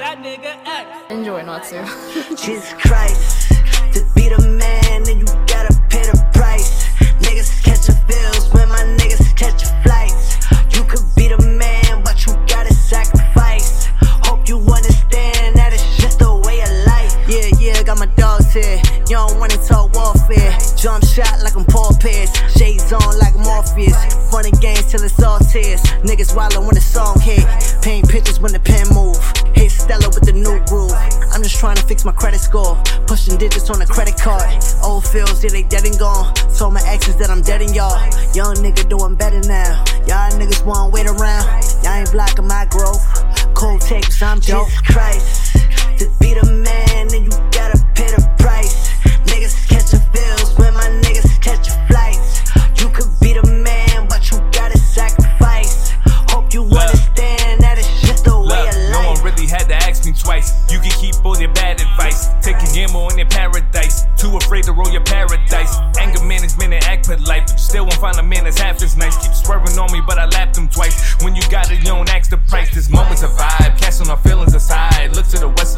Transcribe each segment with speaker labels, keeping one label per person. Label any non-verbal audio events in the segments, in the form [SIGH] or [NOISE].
Speaker 1: that nigga X.
Speaker 2: Enjoy not to. [LAUGHS]
Speaker 3: Jesus Christ, to be the man, then you gotta pay the price. Niggas catching bills when my niggas catching flights. You could be the man, but you gotta sacrifice. Hope you understand that it's just a way of life. Yeah, yeah, got my dogs here. You don't wanna talk warfare. Jump shot like I'm Paul Pierce. Shades on like Morpheus. Funny games till it's all tears. Niggas wildin' when the song hit. Paint pictures when the pen move. Stella with the new groove. I'm just trying to fix my credit score. Pushing digits on a credit card. Old feels, yeah, they dead and gone. Told my exes that I'm dead and y'all. Young nigga doing better now. Y'all niggas won't wait around. Y'all ain't blocking my growth. Cold takes, I'm. Jesus Christ,
Speaker 4: paradise. Too afraid to roll your paradise. Anger management and act polite. But you still won't find a man that's half as nice. Keep swerving on me, but I lapped him twice. When you got it, you don't ask the price. This moment's a vibe. Casting our feelings aside. Look to the west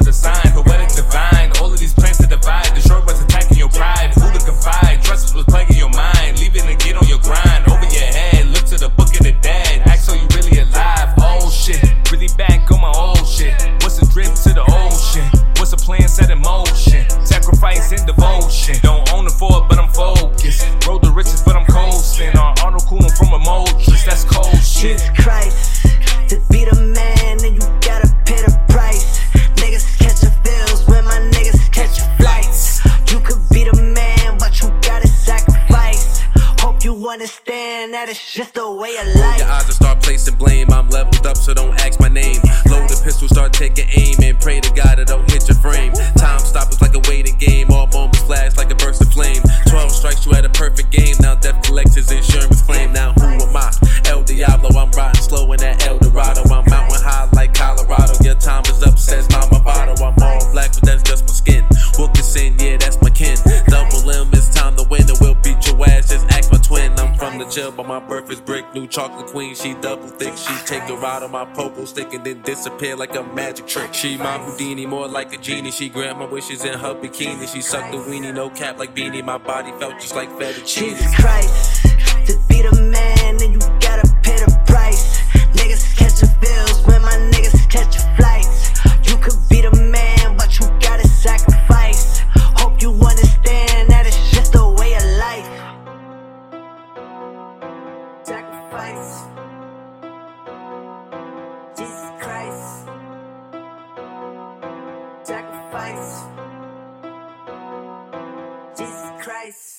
Speaker 4: shit.
Speaker 3: Christ, to be the man, then you gotta pay the price. Niggas catching bills when my niggas catching flights. You could be the man, but you gotta sacrifice. Hope you understand that it's just a way of life.
Speaker 5: Your eyes and start placing blame. I'm leveled up, so don't ask my name. Load the pistol, start taking aim, and pray to God it don't hit your frame. Time stoppers like a waiting game. Wilkinson, yeah, that's my kin. Double M, it's time to win, and we'll beat your ass. Just ask my twin. I'm from the chill, but my birth is brick. New chocolate queen, she double thick. She take a ride on my pogo stick and then disappear like a magic trick. She my Houdini, more like a genie. She grant my wishes in her bikini. She sucked the weenie, no cap like beanie. My body felt just like fettuccine.
Speaker 3: Jesus Christ, to be the man, understand that it's just a way of life. Sacrifice. Jesus Christ. Sacrifice. Jesus Christ.